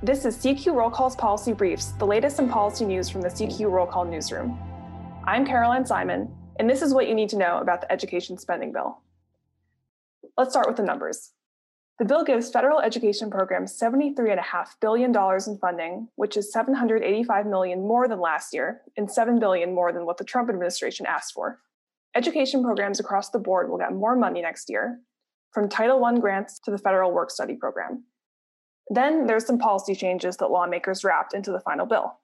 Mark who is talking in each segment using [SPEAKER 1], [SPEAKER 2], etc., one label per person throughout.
[SPEAKER 1] This is CQ Roll Call's Policy Briefs, the latest in policy news from the CQ Roll Call newsroom. I'm Caroline Simon, and this is what you need to know about the education spending bill. Let's start with the numbers. The bill gives federal education programs $73.5 billion in funding, which is 785 million more than last year and 7 billion more than what the Trump administration asked for. Education programs across the board will get more money next year, from Title I grants to the federal work study program. Then there's some policy changes that lawmakers wrapped into the final bill.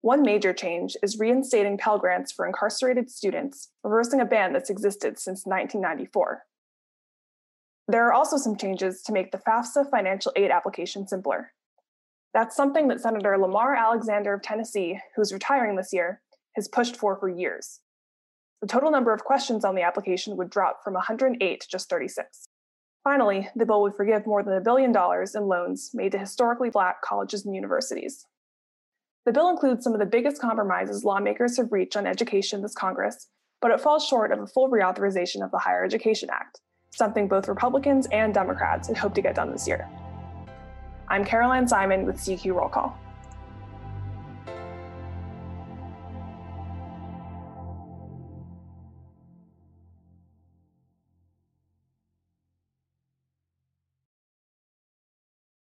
[SPEAKER 1] One major change is reinstating Pell Grants for incarcerated students, reversing a ban that's existed since 1994. There are also some changes to make the FAFSA financial aid application simpler. That's something that Senator Lamar Alexander of Tennessee, who's retiring this year, has pushed for for years. The total number of questions on the application would drop from 108 to just 36. Finally, the bill would forgive more than a billion dollars in loans made to historically black colleges and universities. The bill includes some of the biggest compromises lawmakers have reached on education this Congress, but it falls short of a full reauthorization of the Higher Education Act, something both Republicans and Democrats had hoped to get done this year. I'm Caroline Simon with CQ Roll Call.